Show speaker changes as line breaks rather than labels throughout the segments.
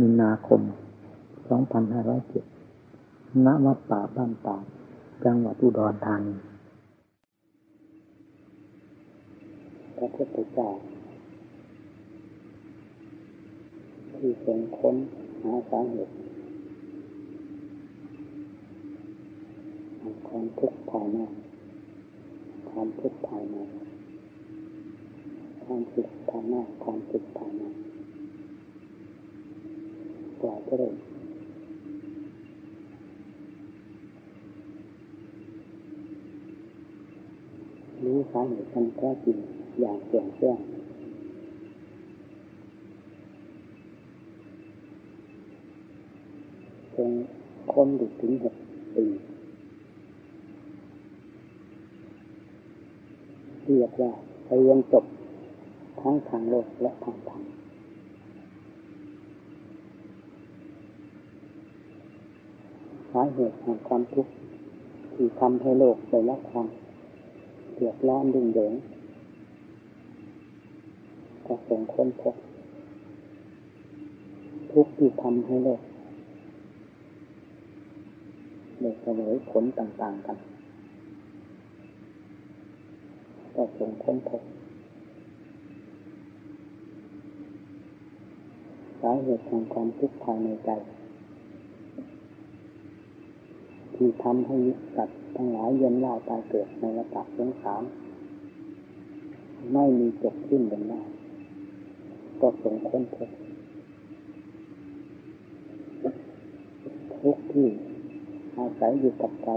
มีนาคม 2507ณวัดป่าบ้านป่าจังหวัดอุดรธานีพระพุทธเจ้าที่ทรงค้นหาสาเหตุความทุกข์ภายในความทุกข์ภายในความสุขภายในความสุขภายใน กล่าวก็ได้รู้สาเหตุกันแท้จริงอย่างเสียงแจ้งจงค้นดูถึงหกปีเรียกว่าเรียนจบทั้งทางโลกและทางธรรม สาเหตุแห่งความทุกข์ที่ทำให้โลกได้รับความเดือดร้อนดุ่งเดือดก็ส่งคนพบทุกข์ที่ทำให้โลกได้เสวยผลต่างๆกันก็ส่งคนพบสาเหตุแห่งความทุกข์ภายในใจ ที่ทำให้สัตว์ทั้งหลายเย็นว่าตายเกิดในระดับสงสารไม่มีจบสิ้นลงได้ก็สงค้นพบทุกที่อาศัยอยู่กับใจ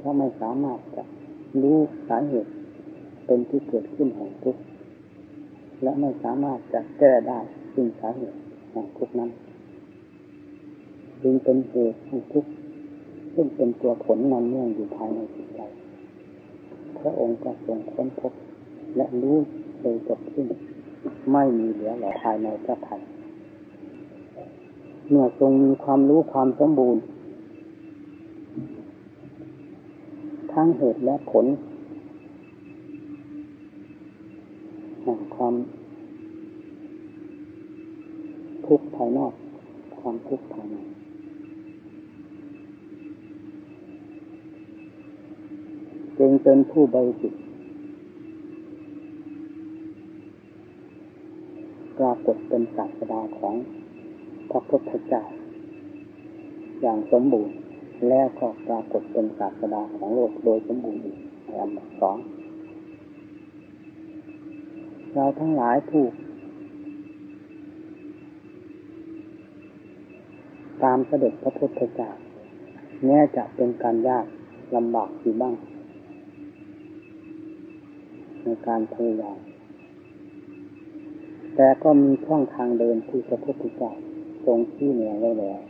ถ้าไม่สามารถจะรู้สาเหตุเป็นที่เกิดขึ้นแห่งทุกข์และไม่สามารถจะแก้ได้ซึ่งสาเหตุ แห่งทุกนั้นจึงเป็นเหตุแห่งทุกข์ซึ่งเป็นตัวผลนำเนื่องอยู่ภายในจิตใจ พระองค์ก็ทรงค้นพบ และรู้โดยจบสิ้นไม่มีเหลือหลอภายในพระทัยเมื่อทรงมีความรู้ความสมบูรณ์ ทั้งเหตุและผลแห่งความ ทุกข์ภายนอก ความทุกข์ภายในจึงเป็นผู้บริสุทธิ์ปรากฏเป็นศาสดาของพระพุทธเจ้าอย่างสมบูรณ์แล้วก็ปรากฏเป็นศาสดาของโลกโดยสมบูรณ์อีกอันสองเราทั้งหลายผู้ ตามเสด็จพระพุทธเจ้าแม้จะเป็นการยากลำบากอยู่บ้าง ในการพยายามแต่ก็มีช่องทางเดินที่พระพุทธเจ้าทรงที่เหนือไว้แล้ว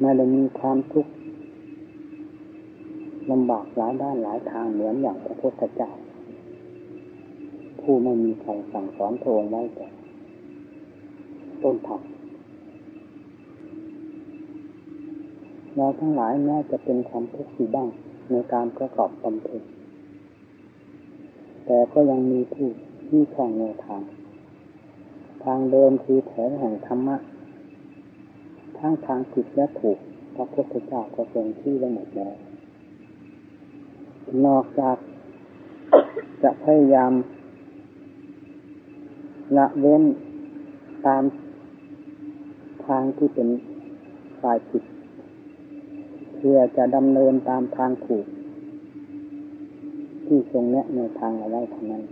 ไม่ได้มีความทุกข์ลำบากหลายด้านหลายทางเหมือนอย่างพระพุทธเจ้า ผู้ไม่มีใครสั่งสอนโทงไว้แต่ต้นทางเราทั้งหลายแม้จะเป็นความทุกข์อยู่บ้างในการประกอบบำเพ็ญแต่ก็ยังมีผู้ที่ช่องแนวทาง ทางเดิมคือแถวแห่งธรรมะ ทั้งทางผิดและถูกพระพุทธเจ้าก็ทรงที่ไว้หมดแล้ว นอกจากจะพยายาม ละเว้นตามทางที่เป็นฝ่ายผิดเพื่อจะดำเนินตามทางถูก ที่ทรงแนะในทางเอาไว้ทางนั้น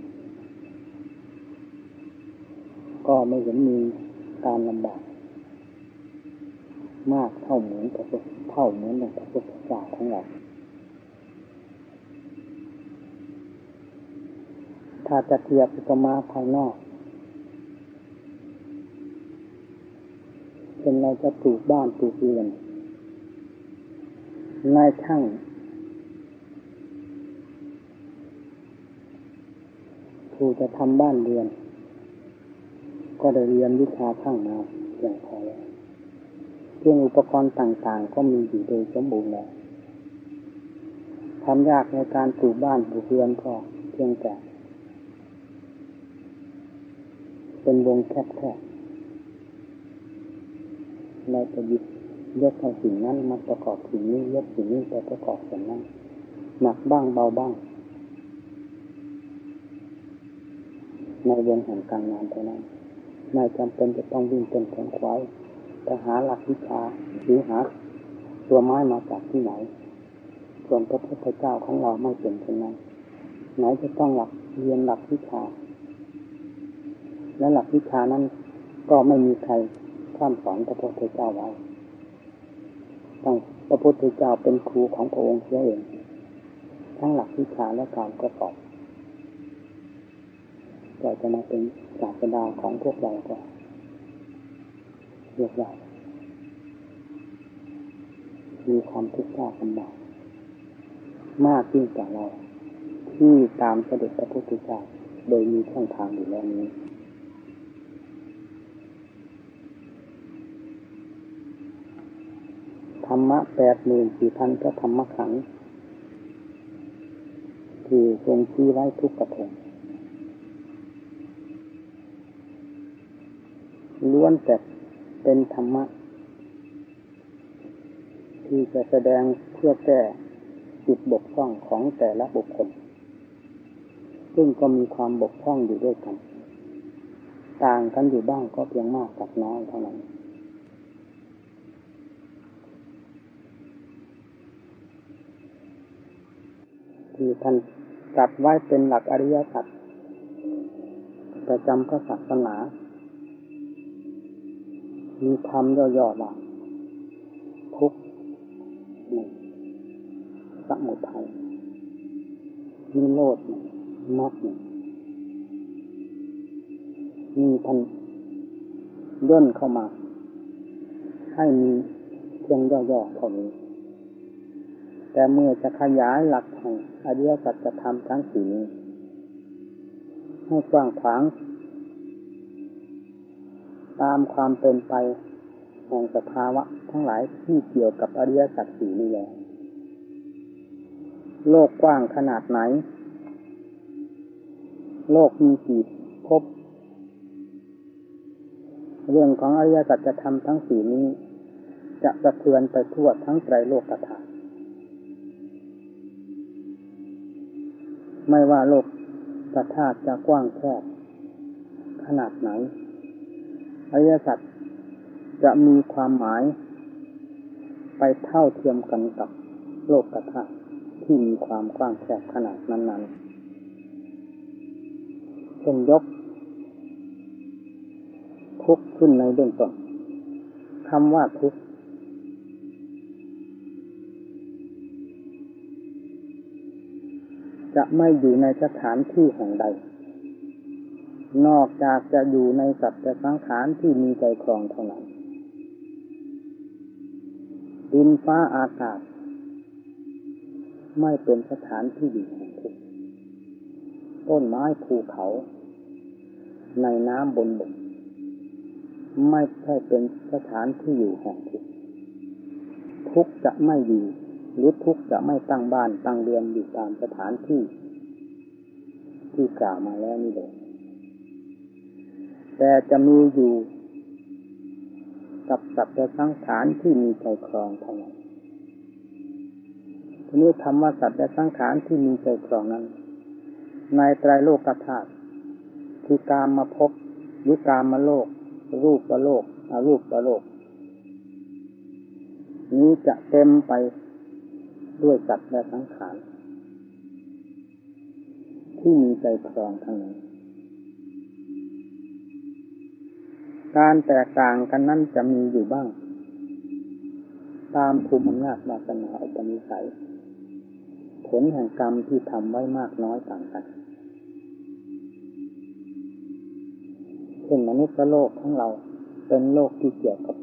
ก็ไม่เห็นมีการลำบากมากเท่าเหมือนกับเท่าเหมือนอย่างพระพุทธเจ้าของเราถ้าจะเทียบอุปมาภายนอก เป็นเราจะปลูกบ้านปลูกเรือนนายช่างผู้จะทำบ้านเรือน ก็ได้เรียนวิชาช่างมาอย่างพอแล้วเครื่องอุปกรณ์ต่างๆ ก็มีอยู่โดยสมบูรณ์แล้วความยากในการปลูกบ้านปลูกเรือนก็เพียงแต่ เป็นวงแคบๆ เราจะหยิบยกเอาสิ่งนั้นมาประกอบสิ่งนี้ยกสิ่งนี้ไปประกอบสิ่งนั้นหนักบ้างเบาบ้าง ในวงแห่งการงานเท่านั้นไม่จำเป็นจะต้องวิ่งเป็นแขนควายแต่หาหลักวิชาหรือหาตัวไม้มาจากที่ไหน ส่วนพระพุทธเจ้าของเราไม่เป็นเช่นนั้นไหนจะต้องหลักเรียนหลักวิชา และหลักวิชานั้นก็ไม่มีใคร ข้ามสอนพระพุทธเจ้าไว้ต้องพระพุทธเจ้าเป็นครูของพระองค์เสียเอง ทั้งหลักวิชาและการประกอบก็จะมาเป็นศาสดาของพวกเราก็เรียกว่ามีความทุกข์ยากลำบากมากยิ่งกว่าเรา ที่ตามเสด็จพระพุทธเจ้าโดยมีช่องทางอยู่แล้วนี้ รรมะแปดหมื่นสี่พันพระธรรมขันธ์ที่ทรงชี้ไว้ทุกประทงล้วนแต่เป็นธรรมะ ที่จะแสดงเพื่อแก้จุดบกพร่องของแต่ละบุคคล ซึ่งก็มีความบกพร่องอยู่ด้วยกัน ต่างกันอยู่บ้างก็เพียงมากกับน้อยเท่านั้น ที่ท่านจัดไว้เป็นหลักอริยสัจประจำพระศาสนา มีธรรมย่อๆว่าทุกข์หนึ่งสมุทัยมีโลดหนึ่งมรรคหนึ่งมีพันย่นเข้ามา ให้มีเพียงย่อๆเท่านี้ แต่เมื่อจะขยายหลักแห่งอริยสัจธรรมทั้งสี่นี้ให้กว้างขวาง ตามความเป็นไปแห่งสภาวะทั้งหลายที่เกี่ยวกับอริยสัจสี่นี้แล้วโลกกว้างขนาดไหน โลกมีกี่ภพเรื่องของอริยสัจธรรมทั้งสี่นี้ จะสะเทือนไปทั่วทั้งไตรโลกธาตุ ไม่ว่าโลกธาตุจะกว้างแคบขนาดไหน อริยสัจจะมีความหมาย ไปเท่าเทียมกันกับโลกธาตุที่มีความกว้างแคบขนาดนั้นๆเช่นยกทุกข์ขึ้นในเบื้องต้นคำว่าทุก จะไม่อยู่ในสถานที่แห่งใด นอกจากจะอยู่ในสัตว์แต่สังขารที่มีใจครองเท่านั้นดินฟ้าอากาศ ไม่เป็นสถานที่อยู่แห่งทุกต้นไม้ภูเขา ในน้ำบนบกไม่ใช่เป็นสถานที่อยู่แห่งทุกทุกจะไม่อยู่ หรือทุกข์จะไม่ตั้งบ้านตั้งเรือนอยู่ตามสถานที่ ที่กล่าวมาแล้วนี่เลยแต่จะมีอยู่กับสัตว์สังขารที่มีใจครองเท่านั้นทีนี้ธรรมสัตว์และสังขารที่มีใจครองนั้น ในไตรโลกธาตุคือการมาพบหรือการมาโลก รูปประโลกอารูปประโลก นี้จะเต็มไป ด้วยสัตว์และสังขารที่มีใจครองทั้งนั้นการแตกต่างกันนั้นจะมีอยู่บ้าง ตามภูมิอำนาจวาสนาอุปนิสัย ผลแห่งกรรมที่ทำไว้มากน้อยต่างกันเช่นมนุษย์โลกของเราเป็นโลกที่เกี่ยวกับ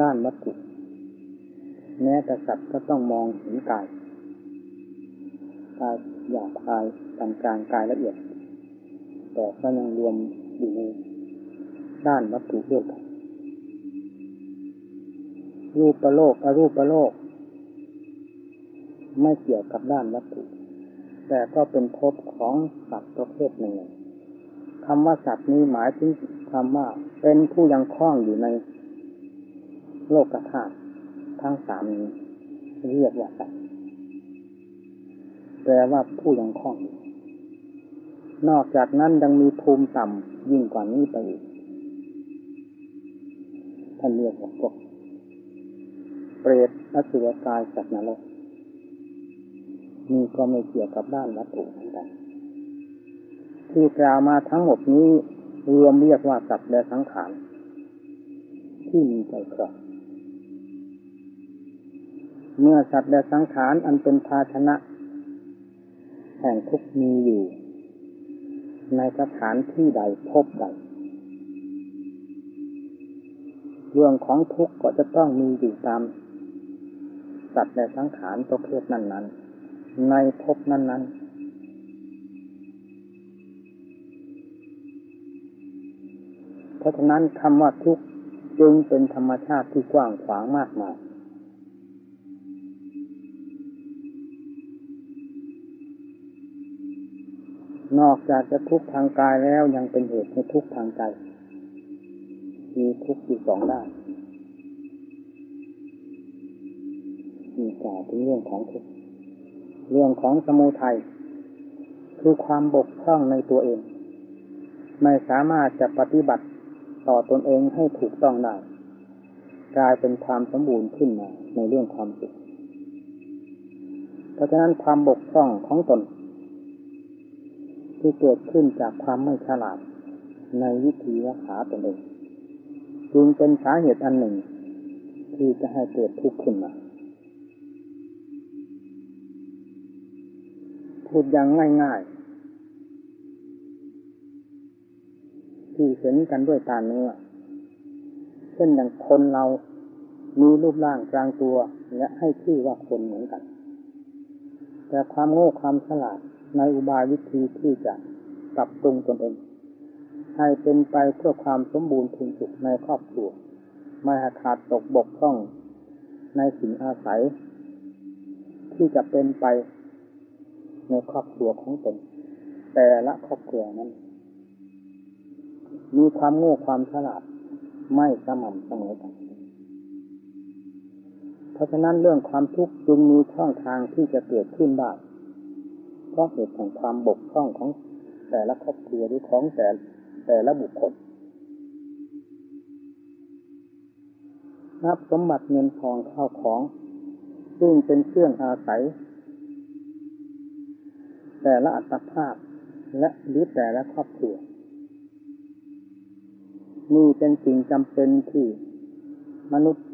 ด้านวัตถุ แม้แต่สัตว์ก็ต้องมองเห็นกายกายหยาบกายกลางกลางกายละเอียด แต่ก็ยังรวมอยู่ในด้านวัตถุด้วยกันรูปประโลกอรูปประโลก ไม่เกี่ยวกับด้านวัตถุ แต่ก็เป็นภพของสัตว์ประเภทหนึ่งคำว่าสัตว์นี้หมายถึงคำว่าเป็นผู้ยังคล้องอยู่ในโลกธาตุ ทั้งสามนี้ เรียกว่าสัตว์แปลว่าผู้ยังคล้องอยู่นอกจากนั้นยังมีภูมิต่ำยิ่งกว่านี้ไปอีกท่านเรียกว่าพวกเปรตอสุรกายสัตว์นรกนี่ก็ไม่เกี่ยวกับด้านวัตถุเหมือนกันที่กล่าวมาทั้งหมดนี้รวมเรียกว่าสัตว์และสังขารที่มีใจครอง เมื่อสัตว์และสังขารอันเป็นภาชนะ แห่งทุกมีอยู่ ในสถานที่ใดพบใดเรื่องของทุกข์ก็จะต้องมีอยู่ตาม สัตว์และสังขารประเภทนั้น ๆ ในภพนั้นๆเพราะฉะนั้นคำว่าทุกข์จึงเป็นธรรมชาติที่กว้างขวางมากมาย นอกจากจะทุกข์ทางกายแล้วยังเป็นเหตุให้ทุกข์ทางใจ มีทุกข์อยู่สองด้านมีกล่าวถึงเรื่องของทุกข์เรื่องของสมุทัยคือความบกพร่องในตัวเอง ไม่สามารถจะปฏิบัติต่อตนเองให้ถูกต้องได้กลายเป็นความสมบูรณ์ขึ้นมาในเรื่องความสุขเพราะฉะนั้นความบกพร่องของตน ที่เกิดขึ้นจากความไม่ฉลาด ในวิธีรักษาตนเองจึงเป็นสาเหตุอันหนึ่ง ที่จะให้เกิดทุกข์ขึ้นมาพูดอย่างง่ายๆ ที่เห็นกันด้วยตาเนื้อเช่นอย่างคนเรามีรูปร่างกลางตัว และให้ชื่อว่าคนเหมือนกัน แต่ความโง่ความฉลาด ในอุบายวิธีที่จะปรับปรุงตนเอง ให้เป็นไปเพื่อความสมบูรณ์พึงสุขในครอบครัวไม่ขาดตกบกพร่องในสิ่งอาศัย ที่จะเป็นไปในครอบครัวของตน แต่ละครอบครัวนั้น มีความโง่ความฉลาดไม่สม่ำเสมอกัน เพราะฉะนั้นเรื่องความทุกข์จึงมีช่องทางที่จะเกิดขึ้นได้ เพราะเหตุแห่งความบกพร่องของแต่ละครอบครัวหรือของแต่แต่ละบุคคลนับสมบัติเงินทองข้าวของ ซึ่งเป็นเครื่องอาศัย แต่ละอัตภาพและหรือแต่ละครอบครัวนี่เป็นสิ่งจำเป็นที่มนุษย์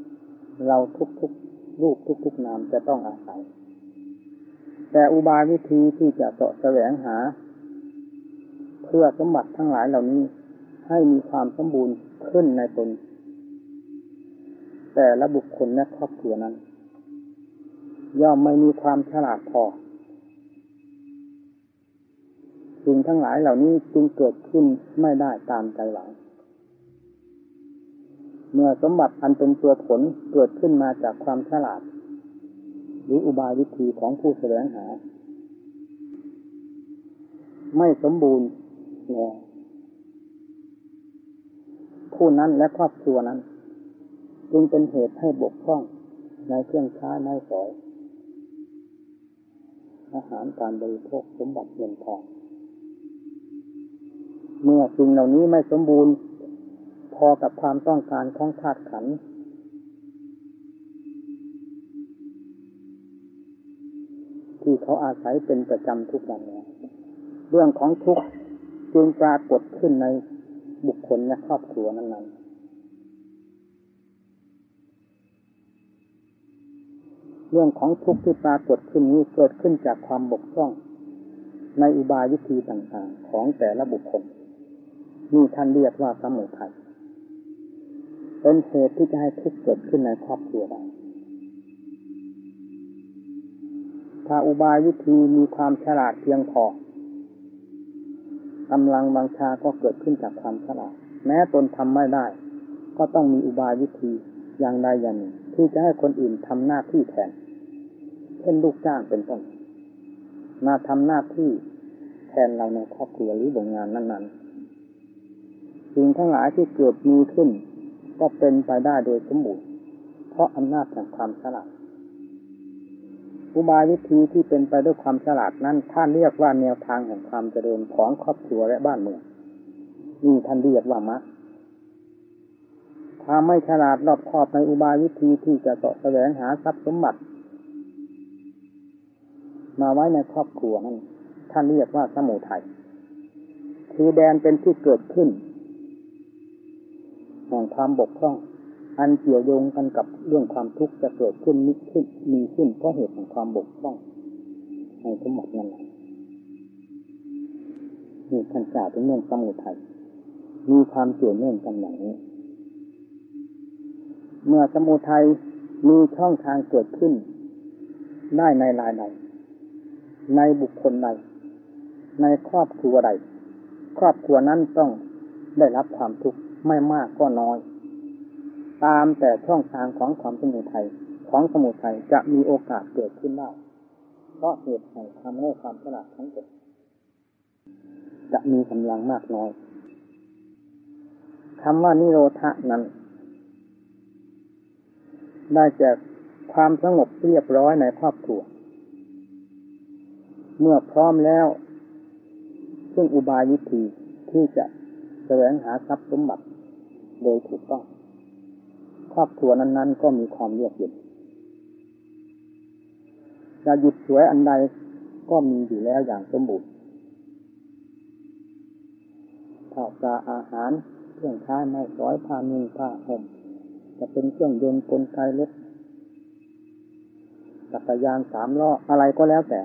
เราทุกๆรูปทุกๆนามจะต้องอาศัย แต่อุบายวิธีที่จะเสาะแสวงหา เพื่อสมบัติทั้งหลายเหล่านี้ ให้มีความสมบูรณ์ขึ้นในตน แต่ละบุคคลและครอบครัวนั้น ย่อมไม่มีความฉลาดพอสิ่งทั้งหลายเหล่านี้จึงเกิดขึ้นไม่ได้ตามใจหวัง เมื่อสมบัติอันเป็นตัวผลเกิดขึ้นมาจากความฉลาด หรืออุบายวิธีของผู้แสวงหา ไม่สมบูรณ์แล้วผู้นั้นและครอบครัวนั้น จึงเป็นเหตุให้บกพร่องในเครื่องช้าในสอย อาหารการบริโภคสมบัติเงินทองเมื่อสิ่งเหล่านี้ไม่สมบูรณ์ พอกับความต้องการของธาตุขันธ์ ที่เขาอาศัยเป็นประจำทุกวันนี้เรื่องของทุกข์จึงปรากฏขึ้นในบุคคลและครอบครัวนั้นๆเรื่องของทุกข์ที่ปรากฏขึ้นนี้เกิดขึ้นจากความบกพร่อง ในอุบายวิธีต่างๆ ของแต่ละบุคคลนี่ท่านเรียกว่าสมุทัยเป็นเหตุที่จะให้ทุกข์เกิดขึ้นในครอบครัวได้ ถ้าอุบายวิธีมีความฉลาดเพียงพอกำลังบังชาก็เกิดขึ้นจากความฉลาด แม้ตนทำไม่ได้ ก็ต้องมีอุบายวิธีอย่างใดอย่างหนึ่งที่จะให้คนอื่นทำหน้าที่แทน เช่นลูกจ้างเป็นต้น มาทำหน้าที่แทนเราในครอบครัวหรือโรงงานนั้นๆ สิ่งทั้งหลายที่เกิดมีขึ้น ก็เป็นไปได้โดยสมบูรณ์เพราะอำนาจแห่งความฉลาด อุบายวิธีที่เป็นไปด้วยความฉลาดนั้นท่านเรียกว่าแนวทางแห่งความเจริญของครอบครัวและบ้านเมืองนี่ท่านเรียกว่ามะถ้าไม่ฉลาดรอบคอบในอุบายวิธีที่จะสาะแสวงหาทรัพย์สมบัติ มาไว้ในครอบครัวนั้นท่านเรียกว่าสมุทัยคือแดนเป็นที่เกิดขึ้นแห่งความบกพร่อง อันเกี่ยวโยงกันกับเรื่องความทุกข์จะเกิดขึ้นมีขึ้นมีขึ้นเพราะเหตุของความบกพร่องในสมบัตินั้นนี่ท่านกล่าวถึงเรื่องสมุทัยมีความเกี่ยวเนื่องกันอย่างนี้ เมื่อสมุทัยมีช่องทางเกิดขึ้น ได้ในรายใดในบุคคลใดในครอบครัวใดครอบครัวนั้นต้องได้รับความทุกข์ไม่มากก็น้อย ตามแต่ช่องทางของความสมุทัยของสมุทัยจะมีโอกาสเกิดขึ้นได้เพราะเหตุแห่งความโง่ความฉลาดทั้งหมดจะมีกำลังมากน้อยคำว่านิโรธะนั้น ได้จากความสงบเรียบร้อยในครอบครัว เมื่อพร้อมแล้ว ซึ่งอุบายวิธีที่จะแสวงหาทรัพย์สมบัติโดยถูกต้อง ครอบครัวนั้น ๆ ก็มีความเยือกเย็นจะหยุดสวยอันใดก็มีอยู่แล้วอย่างสมบูรณ์ข้าวปลาอาหารเครื่องใช้ไม้สอยผ้านุ่งผ้าห่มจะเป็นเครื่องยนต์กลไกรถจักรยานสามล้ออะไรก็แล้วแต่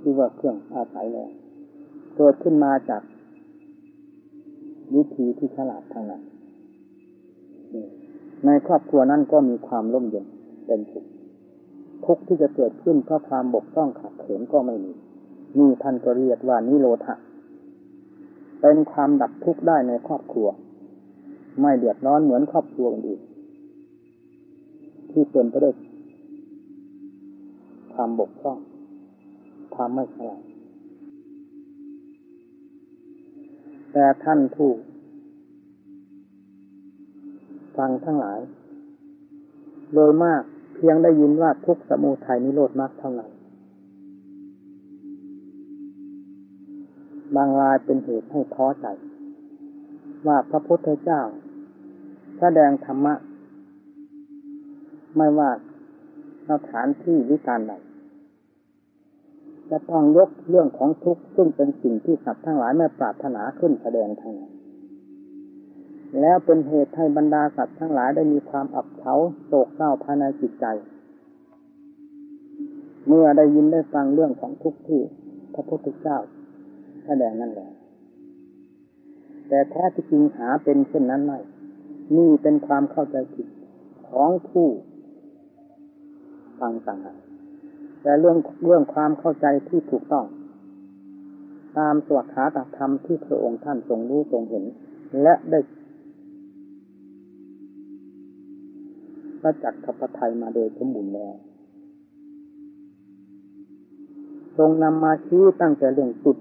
ที่ว่าเครื่องอาศัยแล้วเกิดขึ้นมาจากวิธีที่ฉลาดทางนั้น ในครอบครัวนั้นก็มีความร่มเย็นเป็นสุขทุกที่จะเกิดขึ้นเพราะความบกพร่องขัดเขินก็ไม่มีนี่ท่านก็เรียกว่านิโรธะเป็นความดับทุกข์ได้ในครอบครัว ไม่เดือดร้อนเหมือนครอบครัวอื่นที่เป็นไปด้วยความบกพร่องความไม่ฉลาดแต่ท่านผู้ ฟังทั้งหลาย โดยมากเพียงได้ยินว่าทุกสมุทัยนิโรธมากเท่านั้นบางรายเป็นเหตุให้ท้อใจ ว่าพระพุทธเจ้า แสดงธรรมะ ไม่ว่าสถานที่วิการใดจะต้องยกเรื่องของทุกข์ซึ่งเป็นสิ่งที่สัตว์ทั้งหลายไม่ปรารถนาขึ้นแสดงทางนั้น แล้วเป็นเหตุให้บรรดาสัตว์ทั้งหลายได้มีความอับเฉาโศกเศร้าภายในจิตใจ เมื่อได้ยินได้ฟังเรื่องของทุกข์ที่พระพุทธเจ้าแสดงนั่นแหละ แต่แท้ที่จริงหาเป็นเช่นนั้นไม่ นี่เป็นความเข้าใจผิดของผู้ฟังต่างหากแต่เรื่องเรื่องความเข้าใจที่ถูกต้อง ตามสวดขาตธรรมที่พระองค์ท่านทรงรู้ทรงเห็น และได้ ระจักรพไทยมาโดยสมบูรณ์แล้วทรงนำมาชี้ตั้งแต่เรื่องสุด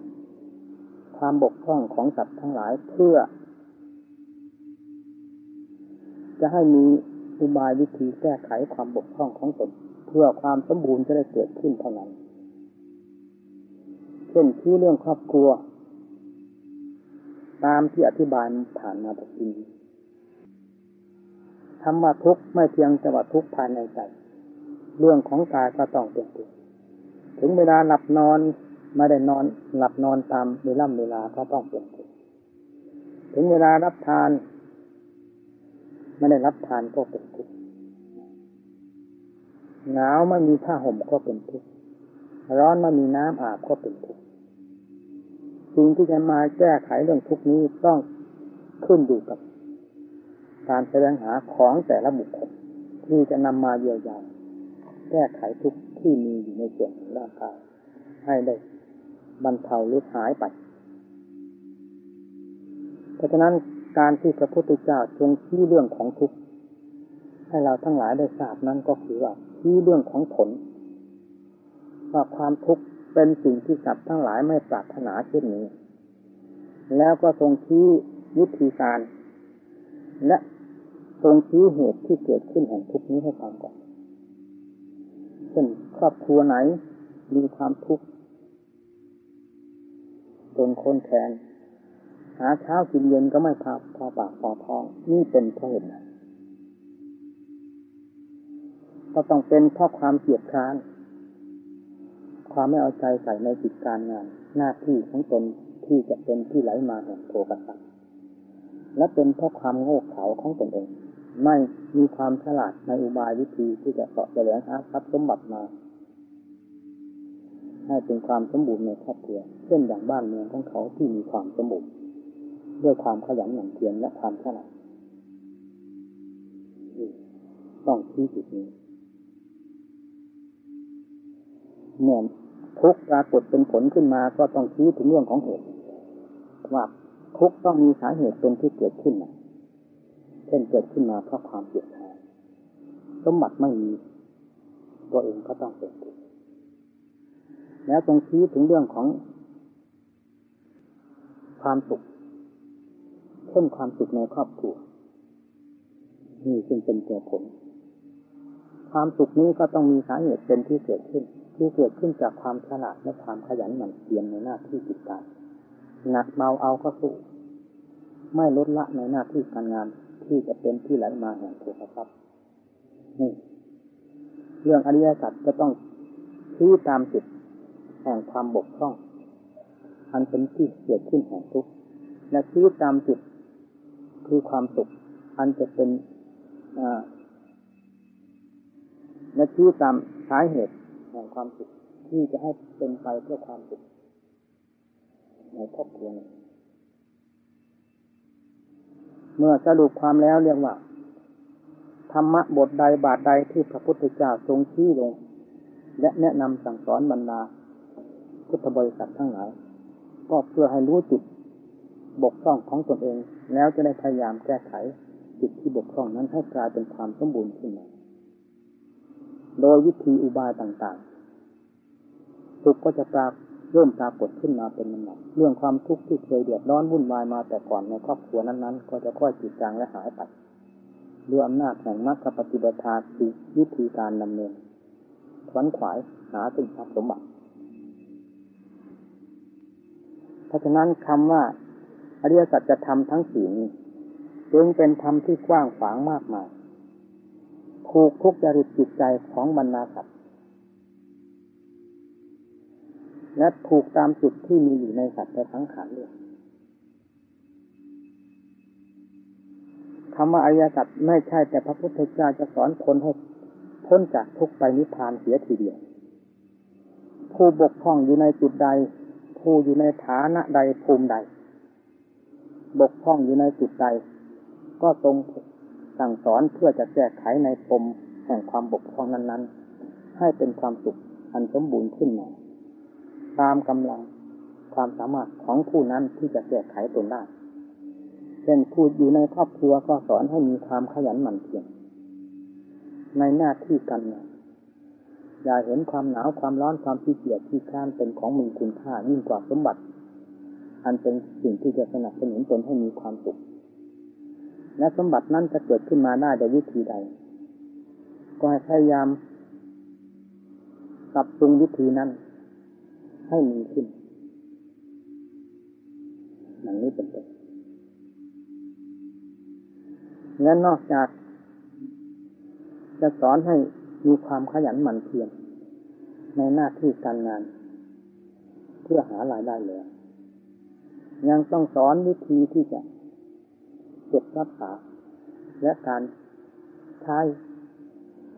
ความบกพร่องของสัตว์ทั้งหลายเพื่อ จะให้มีอุบายวิธีแก้ไขความบกพร่องของตนเพื่อความสมบูรณ์จะได้เกิดขึ้นเท่านั้น เช่นที่เรื่องครอบครัว ตามที่อธิบายผ่านมาตะกี้ คำว่าทุกข์ไม่เพียงแต่ว่าทุกข์ภายในใจ เรื่องของกายก็ต้องเป็นทุกข์ถึงเวลาหลับนอนไม่ได้นอนหลับนอนตามเวลาเวลาก็ต้องเป็นทุกข์ถึงเวลารับทานไม่ได้รับทานก็เป็นทุกข์หนาวไม่มีผ้าห่มก็เป็นทุกข์ร้อนไม่มีน้ำอาบก็เป็นทุกข์สิ่งที่จะมาแก้ไขเรื่องทุกข์นี้ต้องขึ้นอยู่กับ การแสดงหาของแต่ละบุคคลที่จะนำมาเยียวยาแก้ไขทุกที่มีอยู่ในส่วนของร่างกายให้ได้บรรเทาหรือหายไป เพราะฉะนั้นการที่พระพุทธเจ้าทรงชี้เรื่องของทุกข์ให้เราทั้งหลายได้ทราบนั้นก็คือว่าชี้เรื่องของผล ว่าความทุกข์เป็นสิ่งที่สัตว์ทั้งหลายไม่ปรารถนาเช่นนี้ แล้วก็ทรงชี้วิธีการ และ ทรงชี้เหตุที่เกิดขึ้นแห่งทุกข์นี้ให้ฟังก่อนเช่นครอบครัวไหนมีความทุกข์จนคนแทนหาเช้ากินเย็นก็ไม่พอพอปากพอท้อง นี่เป็นเพราะเหตุใดก็ต้องเป็นเพราะความเกียดคร้าน ความไม่เอาใจใส่ในกิจการงาน หน้าที่ของตนที่จะเป็นที่ไหลมาแห่งโภกทรัพย์และเป็นเพราะความโง่เขลาของตนเอง ไม่มีความฉลาดในอุบายวิธีที่จะเสาะแสวงหาทรัพย์สมบัติมา ให้เป็นความสมบูรณ์ในครอบครัวเช่นอย่างบ้านเมืองของเขาที่มีความสมบูรณ์ด้วยความขยันหมั่นเพียรและความฉลาดต้องที่จุดนี้เมื่อทุกปรากฏเป็นผลขึ้นมาก็ต้องชี้ถึงเรื่องของเหตุว่าทุกต้องมีสาเหตุเป็นที่เกิดขึ้นนะ เช่นเกิดขึ้นมาเพราะความเกลียดชังสมบัติไม่มี ตัวเองก็ต้องเป็นทุกข์แล้วตรงชี้ถึงเรื่องของความสุขเช่นความสุขในครอบครัวนี่จึงเป็นตัวผล ความสุขนี้ก็ต้องมีสาเหตุเป็นที่เกิดขึ้น ที่เกิดขึ้นจากความฉลาดและความขยันหมั่นเพียรในหน้าที่กิจการหนักเมาเอาก็สู้ ไม่ลดละในหน้าที่การงาน ที่จะเป็นที่ไหลมาแห่งโภคทรัพย์นี่เรื่องอริยสัจจะต้องชี้ตามจุดแห่งความบกพร่อง อันเป็นที่เกิดขึ้นแห่งทุกข์และชี้ตามจุดคือความสุข อันจะเป็นและชี้ตามสาเหตุแห่งความสุขที่จะให้เป็นไปเพื่อความสุขในครอบครัว เมื่อสรุปความแล้วเรียกว่า ธรรมะบทใดบาทใดที่พระพุทธเจ้าทรงชี้ลง และแนะนำสั่งสอนบรรดาพุทธบริษัททั้งหลาย ก็เพื่อให้รู้จุดบกพร่องของตนเอง แล้วจะได้พยายามแก้ไขจุดที่บกพร่องนั้นให้กลายเป็นความสมบูรณ์ขึ้นมา โดยวิธีอุบายต่างๆทุกก็จะปราก เริ่มปรากฏขึ้นมาเป็นลำดับเรื่องความทุกข์ที่เคยเดือดร้อนวุ่นวายมาแต่ก่อนในครอบครัวนั้นๆ ก็จะค่อยจืดจางและหายไปด้วยอำนาจแห่งมรรคปฏิบัติคือวิธีการดำเนินขวนขวายหาสิ่งทรัพย์สมบัติ เพราะฉะนั้นคำว่าอริยสัจธรรมทั้งสี่นี้จึงเป็นธรรมที่กว้างขวางมากมายผูกทุกจริตจิตใจของบรรดาสัตว และถูกตามจุดที่มีอยู่ในสัตว์และสังขารด้วยคำว่าอริยสัจไม่ใช่แต่พระพุทธเจ้าจะสอนคนให้พ้นจากทุกไปนิพพานเสียทีเดียว ผู้บกพร่องอยู่ในจุดใด ผู้อยู่ในฐานะใดภูมิใด บกพร่องอยู่ในจุดใด ก็ทรงสั่งสอนเพื่อจะแก้ไขในปมแห่งความบกพร่องนั้น ๆ ให้เป็นความสุขอันสมบูรณ์ขึ้นมา ตามกำลังความสามารถของผู้นั้นที่จะแก้ไขตนได้ เช่นพูดอยู่ในครอบครัวก็สอนให้มีความขยันหมั่นเพียรในหน้าที่การงานอย่าเห็นความหนาวความร้อนความขี้เกียจที่ข้านเป็นของมีคุณค่ายิ่งกว่าสมบัติ อันเป็นสิ่งที่จะสนับสนุนตนให้มีความสุข และสมบัตินั้นจะเกิดขึ้นมาได้โดยวิธีใด ก็ให้พยายามปรับปรุงวิธีนั้น ให้มีขึ้นอย่างนี้เป็นต้นและนอกจาก จะสอนให้มีความขยันหมั่นเพียรในหน้าที่การงาน เพื่อหารายได้แล้ว ยังต้องสอนวิธีที่จะเก็บรักษาและการใช้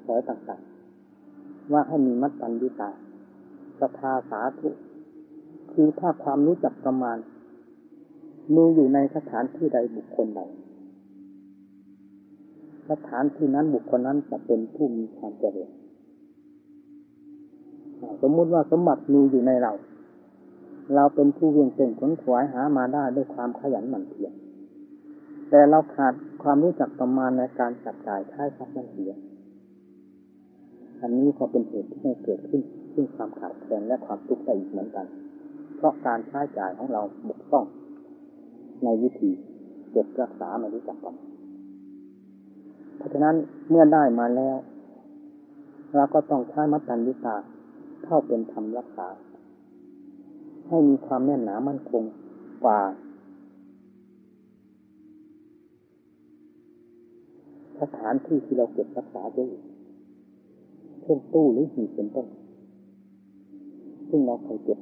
สอยต่างๆ ว่าให้มีมัดตันดิตา ศรัทธาสาธุคือถ้าความรู้จักประมาณมีอยู่ในสถานที่ใดบุคคลใดสถานที่นั้นบุคคลนั้นจะเป็นผู้มีความเจริญสมมุติว่าสมบัติมีอยู่ในเรา เราเป็นผู้เวียงเก่งขนขวายหามาได้ด้วยความขยันหมั่นเพียรแต่เราขาดความรู้จักประมาณในการจับจ่ายใช้ทรัพย์นั้นเสียอันนี้ก็เป็นเหตุที่ให้เกิดขึ้น ซึ่งความขาดแคลนและความทุกข์ได้อีกเหมือนกัน เพราะการใช้จ่ายของเราบกพร่อง ในวิธีเก็บรักษาไม่รู้จักกันเพราะฉะนั้นเมื่อได้มาแล้วเราก็ต้องใช้มัตตัญญตาเข้าเป็นธรรมรักษา ให้มีความแน่นหนามั่นคงกว่าสถานที่ที่เราเก็บรักษาไว้เช่นตู้หรือหีบเป็นต้น ซึ่งเราเคยเก็บ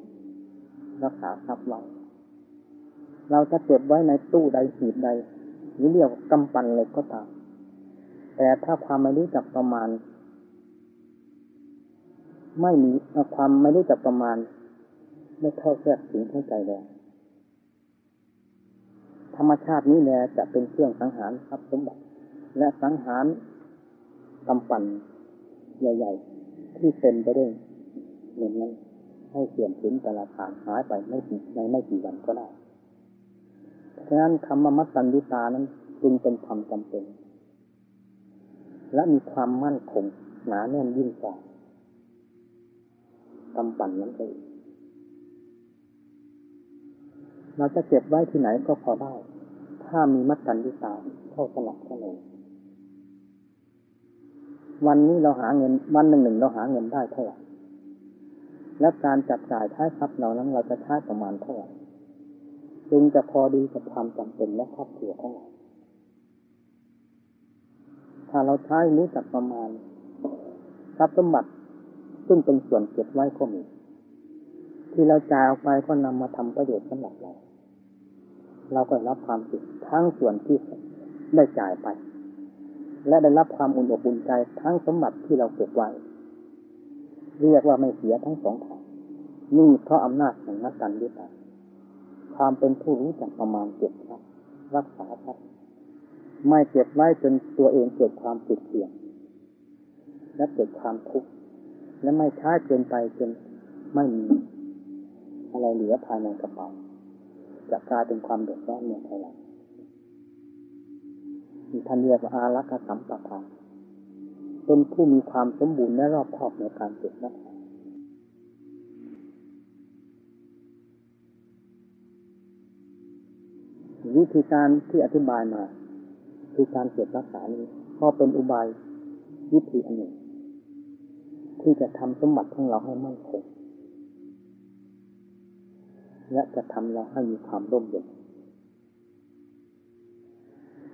รักษาทรัพย์ไว้เราจะเก็บไว้ในตู้ใดหีบใดหรือเรียกกำปั้นเลยก็ตาม แต่ถ้าความไม่รู้จักประมาณ ไม่มีความไม่รู้จักประมาณไม่เข้าแทรกถึงทั้งใจแล้วธรรมชาตินี้แหละจะเป็นเครื่องสังหารทรัพย์สมบัติ และสังหารกำปั่นใหญ่ ๆ ที่เป็นไปด้วยเงินนั้น ให้เสื่อมถึงแต่ละทางหายไปไม่กี่ในไม่กี่วันก็ได้ฉะนั้นคำว่ามัตตัญญตานั้นจึงเป็นธรรมจำเป็น และมีความมั่นคงหนาแน่นยิ่งกว่ากำปั่นนั้นเองเราจะเก็บไว้ที่ไหนก็พอได้ ถ้ามีมัตตัญญตาเข้าสนับสนุนวันนี้เราหาเงิน วันหนึ่งหนึ่งเราหาเงินได้เท่าไหร่ และการจับจ่ายใช้ทรัพย์เรานั้นเราจะใช้ประมาณเท่าไหร่จึงจะพอดีกับความจำเป็นและครอบครัวของเราถ้าเราใช้รู้จักประมาณทรัพย์สมบัติซึ่งเป็นส่วนเก็บไว้ก็มี ที่เราจ่ายออกไปก็นำมาทำประโยชน์สำหรับเรา เราก็รับความสุขทั้งส่วนที่ได้จ่ายไป และได้รับความอุ่นอกอุ่นใจทั้งสมบัติที่เราเก็บไว้ เรียกว่าไม่เสียทั้งสองทางนี่เพราะอำนาจแห่งนักการยึดตาความเป็นผู้รู้จักประมาณเก็บครับรักษาครับไม่เก็บไว้จนตัวเองเกิดความสุดเสียงและเกิดความทุกข์และไม่ช้เกินไปจนไม่มีอะไรเหลือภายในกระเป๋าจะกลายเป็นความเดือดร้อนในภายหลังท่านเรียกว่าอารักษสัมปทาน เป็นผู้มีความสมบูรณ์และรอบคอบในการเก็บรักวิธีการที่อธิบายมา คือการเก็บรักษานี้ก็เป็นอุบายวิธีอันหนึ่ง ที่จะทำสมบัติของเราให้มั่นคงและจะทำเราให้มีความร่มเย็น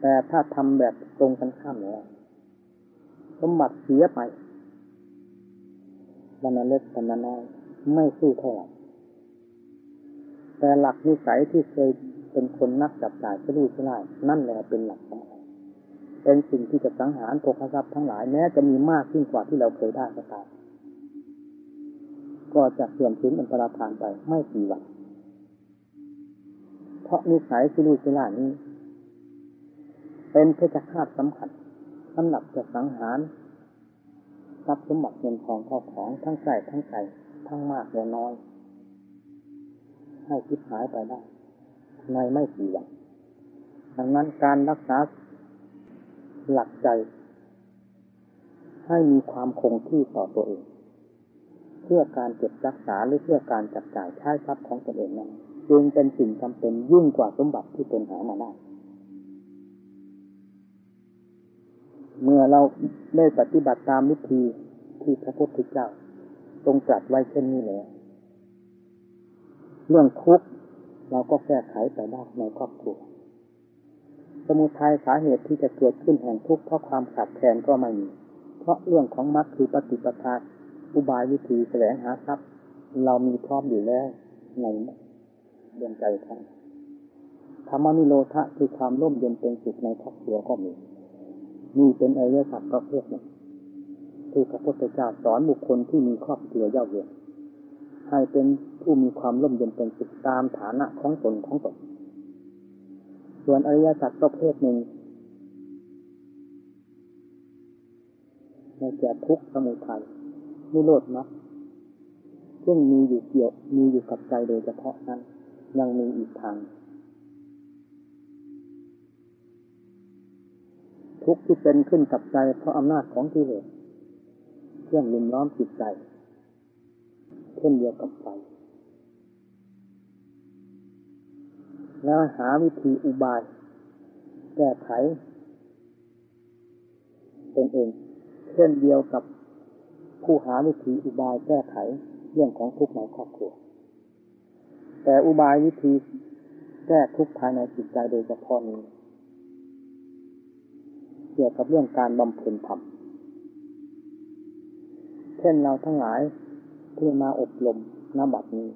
แต่ถ้าทำแบบตรงกันข้ามแล้ว สมบัติเสียไปบรรเล็กบรรน้อยไม่สู้เท่าไหร่แต่หลักนิสัยที่เคยเป็นคนนักจับจ่ายจะรู้ใช่ไหมนั่นแหละเป็นหลักสำคัญเป็นสิ่งที่จะสังหารโภคทรัพย์ทั้งหลายแม้จะมีมากขึ้นกว่าที่เราเคยได้ก็ตามก็จะเสื่อมถึงอันตรธานไปไม่กี่วันเพราะนิสัยที่รู้ใช่ไหมนี้ เป็นเพชฌฆาตสำคัญ สำหรับจะสังหารทรัพย์สมบัติเงินทองข้าของทั้งใส่ทั้งไก่ทั้งมากและน้อย ให้คิดหายไปได้ ในไม่กี่วันดังนั้นการรักษาหลักใจ ให้มีความคงที่ต่อตัวเอง เพื่อการเก็บรักษาหรือเพื่อการจับจ่ายใช้ทรัพย์ของตนเองนั้นจึงเป็นสิ่งจำเป็นยิ่งกว่าสมบัติที่ตนหามาได้ เมื่อเราได้ปฏิบัติตามวิธีที่พระพุทธเจ้าทรงตรัสไว้เช่นนี้แล้วเรื่องทุกข์เราก็แก้ไขไปได้ในครอบครัวสมุทัยสาเหตุที่จะเกิดขึ้นแห่งทุกข์เพราะความขาดแคลนก็ไม่มี เพราะเรื่องของมรรคคือปฏิปทาอุบายวิธีแสวงหาทรัพย์ เรามีพร้อมอยู่แล้วในดวงใจท่านธรรมนิโรธะคือความร่มเย็นเป็นสุขในครอบครัวก็มี นี่เป็นอริยสัจประเภทหนึ่งที่พระพุทธเจ้าสอนบุคคลที่มีครอบครัวเย่าเยียให้เป็นผู้มีความร่มเย็นเป็นสุขตามฐานะของตนของตนส่วนอริยสัจประเภทหนึ่งในแก่ทุกสมุทัยนิโรธนะซึ่งมีอยู่เกี่ยวมีอยู่กับใจโดยเฉพาะนั้น ยังมีอีกทาง ทุกข์ที่เป็นขึ้นกับใจเพราะอำนาจของกิเลสเครื่องลุมล้อมจิตใจเช่นเดียวกับไฟแล้วหาวิธีอุบาย แก้ไขตนเอง เช่นเดียวกับผู้หาวิธีอุบายแก้ไขเรื่องของทุกข์ในครอบครัว แต่อุบายวิธีแก้ทุกข์ภายในจิตใจโดยเฉพาะนี้ เกี่ยวกับเรื่องการบำเพ็ญธรรม เช่นเราทั้งหลายที่มาอบรมนบัดนี้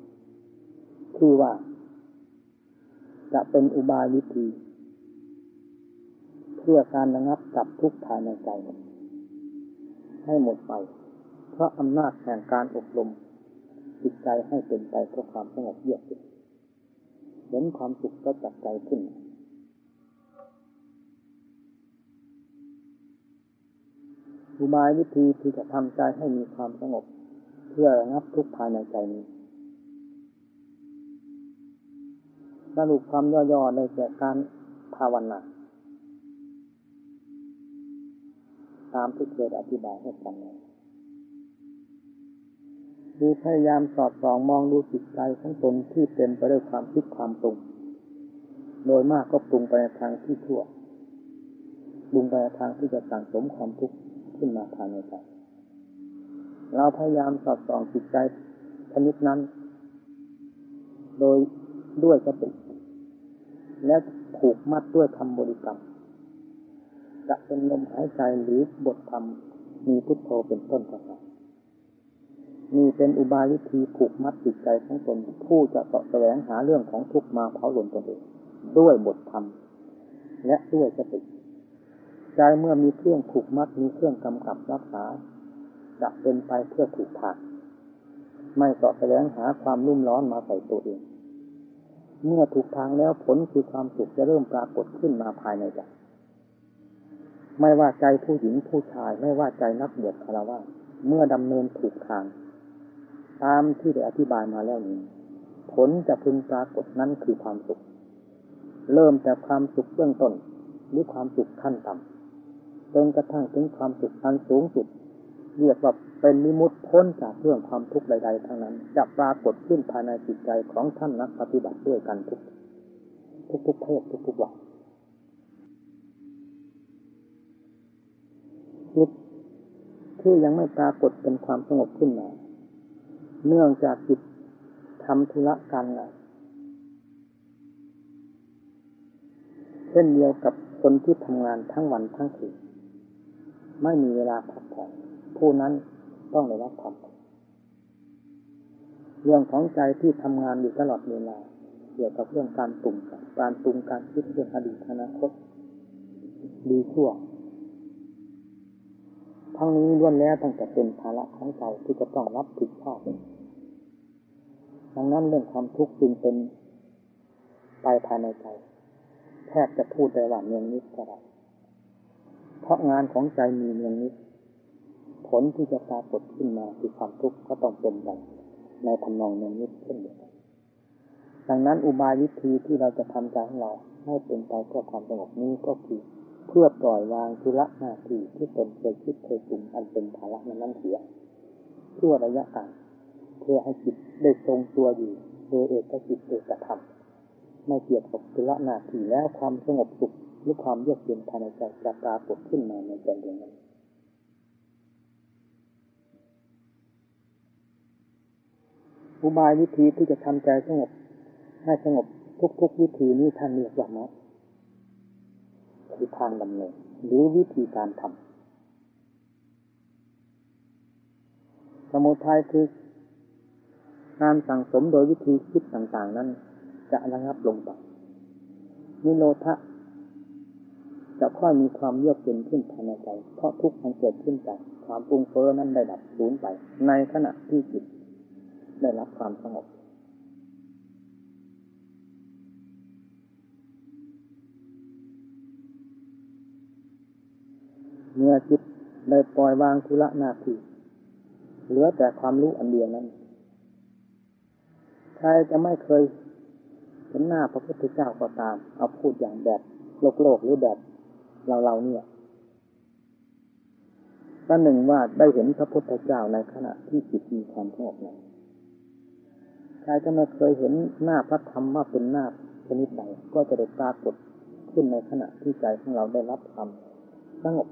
คือว่า จะเป็นอุบายวิธี เพื่อการระงับกับทุกข์ภายในใจ ให้หมดไป เพราะอำนาจแห่งการอบรมจิตใจให้เป็นไปเพื่อความสงบเยือกเย็นเห็นความสุขก็จับใจขึ้น อุบายวิธีที่จะทำใจให้มีความสงบ เพื่อระงับทุกภายในใจนี้สรุปความย่อๆในแก่การภาวนาตามที่เคยอธิบายให้ฟังแล้วดูพยายามสอดส่องมองดูจิตใจของตนที่เต็มไปด้วยความคิดความปรุง โดยมากก็ปรุงไปในทางที่ชั่ว ปรุงไปในทางที่จะสั่งสมความทุกข์ ขึ้นมาภายในใจเราพยายามสอดส่องจิตใจชนิดนั้น โดยด้วยสติและผูกมัดด้วยคำบริกรรม จะเป็นลมหายใจหรือบทธรรมมีพุทโธเป็นต้นก็ตามมีเป็นอุบายวิธีผูกมัดจิตใจของตนผู้จะเสาะแสวงหาเรื่องของทุกมาเผาหล่นตนเองด้วยบทธรรม และด้วยสติ ใจเมื่อมีเครื่องผูกมัดมีเครื่องกำกับรักษาจะเป็นไปเพื่อถูกทางไม่สาะแสวงหาความรุ่มร้อนมาใส่ตัวเอง เมื่อถูกทางแล้วผลคือความสุขจะเริ่มปรากฏขึ้นมาภายในใจไม่ว่าใจผู้หญิงผู้ชาย ไม่ว่าใจนักบวชคารวะเมื่อดำเนินถูกทาง ตามที่ได้อธิบายมาแล้วนี้ ผลจะพึงปรากฏนั้นคือความสุข เริ่มแต่ความสุขเบื้องต้นหรือความสุขขั้นต่ำ จนกระทั่งถึงความสุขอันสูงสุดเรียกว่าเป็นมิมุติพ้นจากเรื่องความทุกข์ใดๆทั้งนั้น จะปรากฏขึ้นภายในจิตใจของท่านนักปฏิบัติด้วยกันทุกทุกทุกเพศทุกทุกวันจิตที่ยังไม่ปรากฏเป็นความสงบขึ้นมาเนื่องจากจิตทำธุระการงานเช่นเดียวกับคนที่ทำงานทั้งวันทั้งคืน ไม่มีเวลาพักผ่อนผู้นั้นต้องได้รับความเรื่องของใจที่ทำงานอยู่ตลอดเวลาเกี่ยวกับเรื่องการปรุงการปรุงการคิดเรื่องอดีตอนาคตดีชั่วทั้งนี้ล้วนแล้วตั้งแต่เป็นภาระของใจที่จะต้องรับผิดชอบดังนั้นเรื่องความทุกข์จึงเป็นไปภายในใจ แทบจะพูดได้ว่าเนืองนิดก็ได้ เพราะงานของใจมีเนืองนิดผลที่จะปรากฏขึ้นมาคือความทุกข์ก็ต้องเป็นไปในทำนองเนืองนิดเช่นเดียวกันดังนั้นอุบายวิธีที่เราจะทำใจของเราให้เป็นไปเพื่อความสงบนี้ก็คือ เพื่อปล่อยวางธุระหน้าที่ที่ตนเคยคิดเคยปรุงอันเป็นภาระนั้นเสียชั่วระยะกางเพื่อให้จิตได้ทรงตัวอยู่โดยเอกจิตเอกธรรมไม่เกี่ยวกับธุระหน้าที่แล้วความสงบสุข หรือความเยือกเย็นภายในใจจะปรากฏขึ้นมาในใจดวงนั้นอุบายวิธีที่จะทำใจสงบ ให้สงบทุกๆวิธีนี้ท่านเรียกว่ามรรคคือทางดำเนินหรือวิธีการทำสมุทัยคือการสั่งสมโดยวิธีคิดต่างๆ นั้น จะระงับลงไปนิโรธะ จะค่อยมีความเยือกเย็นขึ้นภายในใจ เพราะทุกข์มันเกิดขึ้นจากความปรุงเฟ้อนั้นได้ดับสูญไป ในขณะที่จิตได้รับความสงบเมื่อจิตได้ปล่อยวางธุระหน้าที่เหลือแต่ความรู้อันเดียวนั้นใครจะไม่เคยเห็นหน้าพระพุทธเจ้าก็ตาม เอาพูดอย่างแบบโลกโลกหรือแบบ เราเราเนี่ยจ
ประหนึ่งว่าได้เห็นพระพุทธเจ้าในขณะที่จิตมีความสงบนั้นใครจะไม่เคยเห็นหน้าพระธรรมว่าเป็นหน้าชนิดใดก็จะได้ปรากฏขึ้นในขณะที่ใจของเราได้รับความสงบ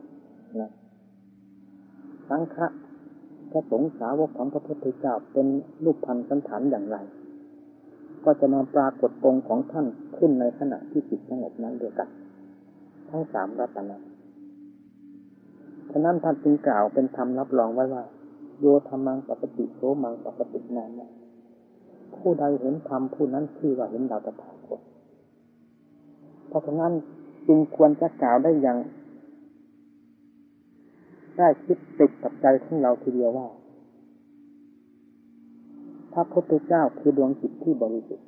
นะสังฆะพระสงฆ์สาวกของพระพุทธเจ้าเป็นรูปพันธ์สันฐานอย่างไร ก็จะมาปรากฏองค์ของท่านขึ้นในขณะที่จิตสงบนั้นเดียวกัน ทั้งสามรัตนะฉะนั้นท่านจึงกล่าวเป็นธรรมรับรองไว้ว่า โยธรรมังปกติโสมังปกตินานผู้ใดเห็นธรรมผู้นั้นชื่อว่าเห็นดาวตถาคตเพราะฉะนั้นจึงควรจะกล่าวได้อย่างได้คิดติดกับใจของเราทีเดียวว่าพระพุทธเจ้าคือดวงจิตที่บริสุทธิ์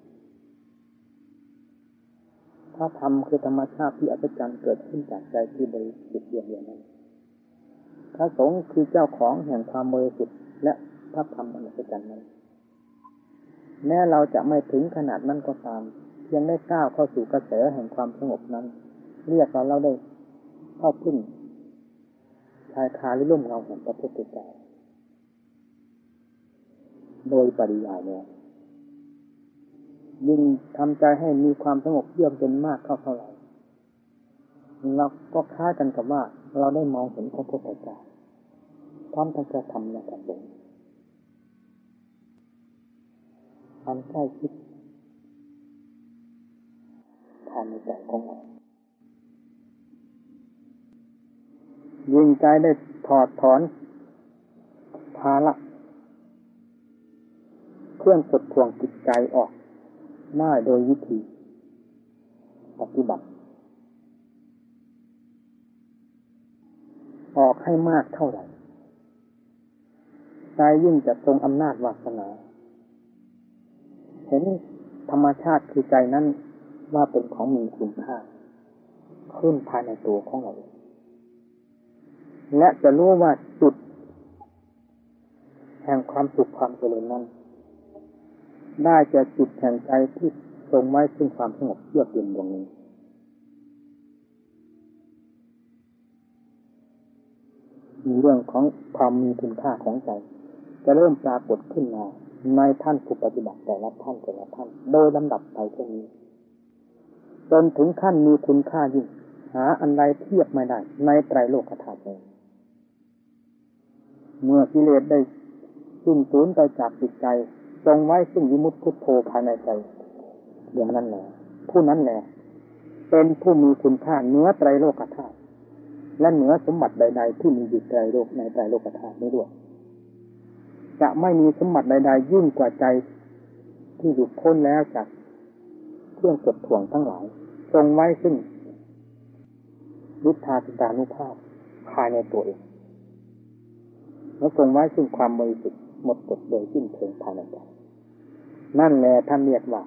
พระธรรมคือธรรมชาติที่อัศจรรย์เกิดขึ้นจากใจที่บริสุทธิ์เดียวนั้น พระสงฆ์คือเจ้าของแห่งความบริสุทธิ์และพระธรรมอัศจรรย์นั้น แม้เราจะไม่ถึงขนาดนั้นก็ตาม เพียงได้ก้าวเข้าสู่กระแสแห่งความสงบนั้น เรียกว่าเราได้เข้าพึ่งชายคาหรือร่มเงาของพระพุทธเจ้าโดยปริยายเนี่ย ยิ่งทำใจให้มีความสงบเยือกเย็นมากเข้าเท่าไหร่เราก็ค้ากันกับว่า เราได้มองเห็นพระพุทธเจ้าพร้อมทั้งจะทำและกระทำความใกล้ชิดภายในใจของเรายิงใจได้ถอดถอนภาระเครื่องกดทวงจิตใจออก ได้โดยวิธีปฏิบัติ ออกให้มากเท่าไหร่ใจยิ่งจะทรงอำนาจวาสนา เห็นธรรมชาติคือใจนั้นว่าเป็นของมีคุณค่าขึ้นภายในตัวของเรา และจะรู้ว่าจุด แห่งความสุขความเจริญนั้น ได้จะจุดแห่งใจที่ทรงไว้ซึ่งความสงบเยือกเย็นดวงนี้ มีเรื่องของความมีคุณค่าของใจ จะเริ่มปรากฏขึ้นมาในท่านผู้ปฏิบัติแต่ละท่านแต่ละท่าน โดยลำดับไปเช่นนี้จนถึงขั้นมีคุณค่ายิ่งหาอันใดเทียบไม่ได้ในไตรโลกธาตุเลยเมื่อกิเลสได้สิ้นสูญไปจากจิตใจ ทรงไว้ซึ่งวิมุตติพุทโธภายในใจเรื่องนั้นแหละผู้นั้นแหละเป็นผู้มีคุณค่าเนื้อไตรโลกธาตุและเหนือสมบัติใด ๆ ที่มีอยู่ไตรโลกในไตรโลกธาตุนี้ด้วยจะไม่มีสมบัติใด ๆ ยิ่งกว่าใจที่หลุดพ้นแล้วจากเครื่องกดถ่วงทั้งหลายทรงไว้ซึ่งรุทธาสิตานุภาพภายในตัวเองแล้วทรงไว้ซึ่งความบริสุทธิ์หมดกดโดยสิ้นเชิงภายในใจ นั่นแหละท่านเรียกว่า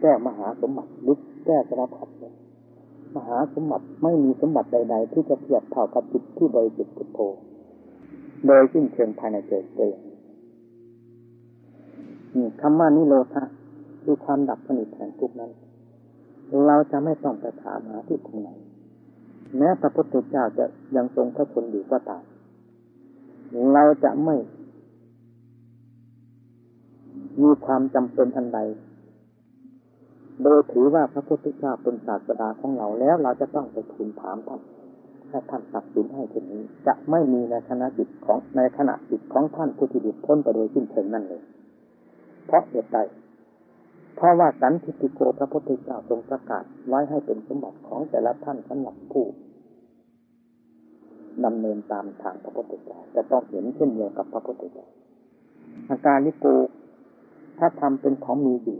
แก้มหาสมบัติลุกแก้สารพัดเลยมหาสมบัติไม่มีสมบัติใด ๆ ที่จะเทียบเท่ากับจิตที่บริสุทธิ์พุทโธโดยสิ้นเชิงภายในใจเองนี่คำว่านิโรธาคือความดับสนิทแห่งทุกนั้น เราจะไม่ต้องไปถามหาที่ตรงไหนแม้พระพุทธเจ้าจะยังทรงพระชนอยู่ก็ตามเราจะไม่ มีความจำเป็นอันใด โดยถือว่าพระพุทธเจ้าเป็นศาสดาของเราแล้วเราจะต้องไปทูลถามท่านถ้าท่านตัดสินให้เช่นนี้ จะไม่มีในขณะจิตของในขณะจิตของท่านผู้ที่หลุดพ้นไปโดยสิ้นเชิงนั่นเลย เพราะเหตุใดเพราะว่าสันติโกพระพุทธเจ้าทรงประกาศไว้ให้เป็นสมบัติของแต่ละท่านสำหรับผู้ดำเนินตามทางพระพุทธเจ้าจะต้องเห็นเช่นเดียวกับพระพุทธเจ้าอาการลิโก ถ้าทำเป็นของมีอยู่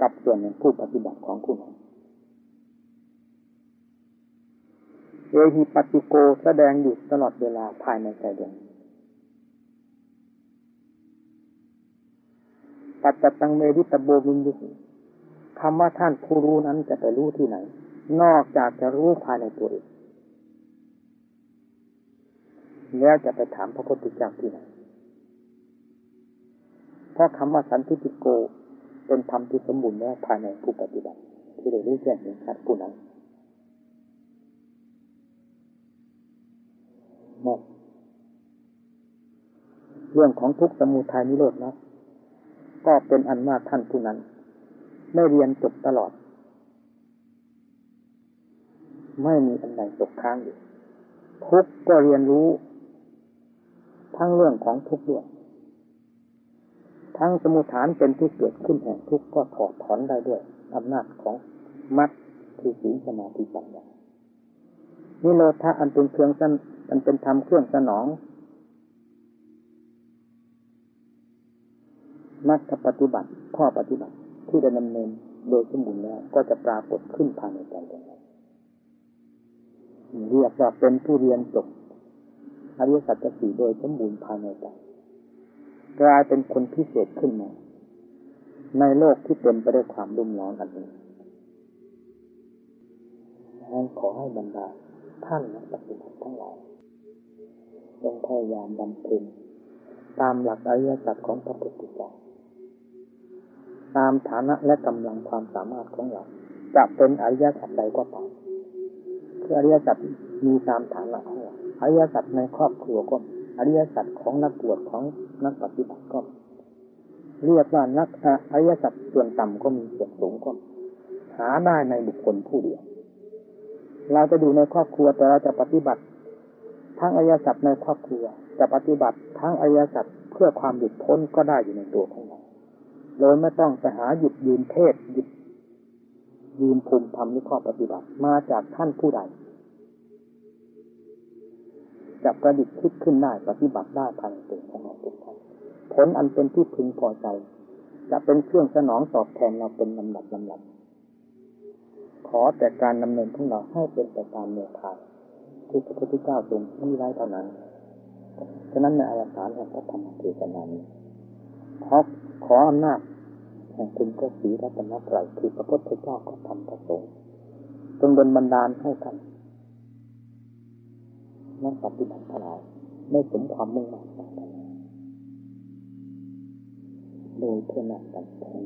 กับส่วนหนึ่งผู้ปฏิบัติของคุณเอหิปฏิโกแสดงอยู่ตลอดเวลาภายในใจเดียวปัจจตังเมริตโบวินยุคำว่าท่านผู้รู้นั้นจะไปรู้ที่ไหน นอกจากจะรู้ภายในตัวเองแล้วจะไปถามพระพุทธเจ้าที่ไหน เพราะคำว่าสันติโกเป็นธรรมที่สมบูรณ์แล้วภายในผู้ปฏิบัติ ที่ได้รู้แจ้งเห็นชัดผู้นั้นหมดเรื่องของทุกสมุทัยนิโรธนะก็เป็นอันว่าท่านผู้นั้น ไม่เรียนจบตลอด ไม่มีอันใดตกค้างอยู่ทุกก็เรียนรู้ ทั้งเรื่องของทุกด้วย ทั้งสมุทฐานเป็นที่เกิดขึ้นแห่งทุกข์ก็ถอดถอนได้ด้วยอำนาจของมัดคือศีสมาธิปัญญานิโรธาอันเป็นเครื่องสันอันเป็นธรรมเครื่องสนองนักปฏิบัติข้อปฏิบัติที่ได้ดำเนินโดยสมบูรณ์แล้วก็จะปรากฏขึ้นภายในใจตรงนั้นเรียกว่าเป็นผู้เรียนจบอริยสัจสี่โดยสมบูรณ์ภายในใจ กลายเป็นคนพิเศษขึ้นมา ในโลกที่เต็มไปด้วยความรุ่มร้อนอันนี้ขอให้บรรดาท่านนักปฏิบัติทั้งหลายจงพยายามบำเพ็ญตามหลักอริยสัจของพระพุทธเจ้าตามฐานะและกำลังความสามารถของเรา จะเป็นอริยสัจใดก็ตามคืออริยสัจมีตามฐานะของเราอริยสัจในครอบครัวก็มี อริยสัจของนักบวชของนักปฏิบัติก็เรียกว่านักอริยสัจส่วนต่ำก็มีส่วนสูงก็หาได้ในบุคคลผู้เดียว เราจะดูในครอบครัวแต่เราจะปฏิบัติ ทั้งอริยสัจในครอบครัว จะปฏิบัติทั้งอริยสัจเพื่อความหยุดพ้นก็ได้อยู่ในตัวของเราโดยไม่ต้องไปหาหยุดยืนเทศหยุดยืนภูมิธรรมในข้อปฏิบัติมาจากท่านผู้ใด จะประดิษฐ์คิดขึ้นได้ปฏิบัติได้ภายในตัวของเราทุกท่านผลอันเป็นที่พึงพอใจ จะเป็นเครื่องสนองตอบแทนเราเป็นลำดับลำดับขอแต่การดำเนินของเราให้เป็นไปตามแนวทางที่พระพุทธเจ้าทรงที่ไว้เท่านั้น ฉะนั้นในอายสารแห่งพระธรรมเทศนานี้ขอขออำนาจแห่งคุณพระศรีรัตนตรัยคือพระพุทธเจ้าก็ทำประสงค์จงดลบันดาลให้กัน นักปฏิบัติทั้งหลายไม่สมความมุ่งมั่นปรารถนาโดยเพื่อนักกันแทน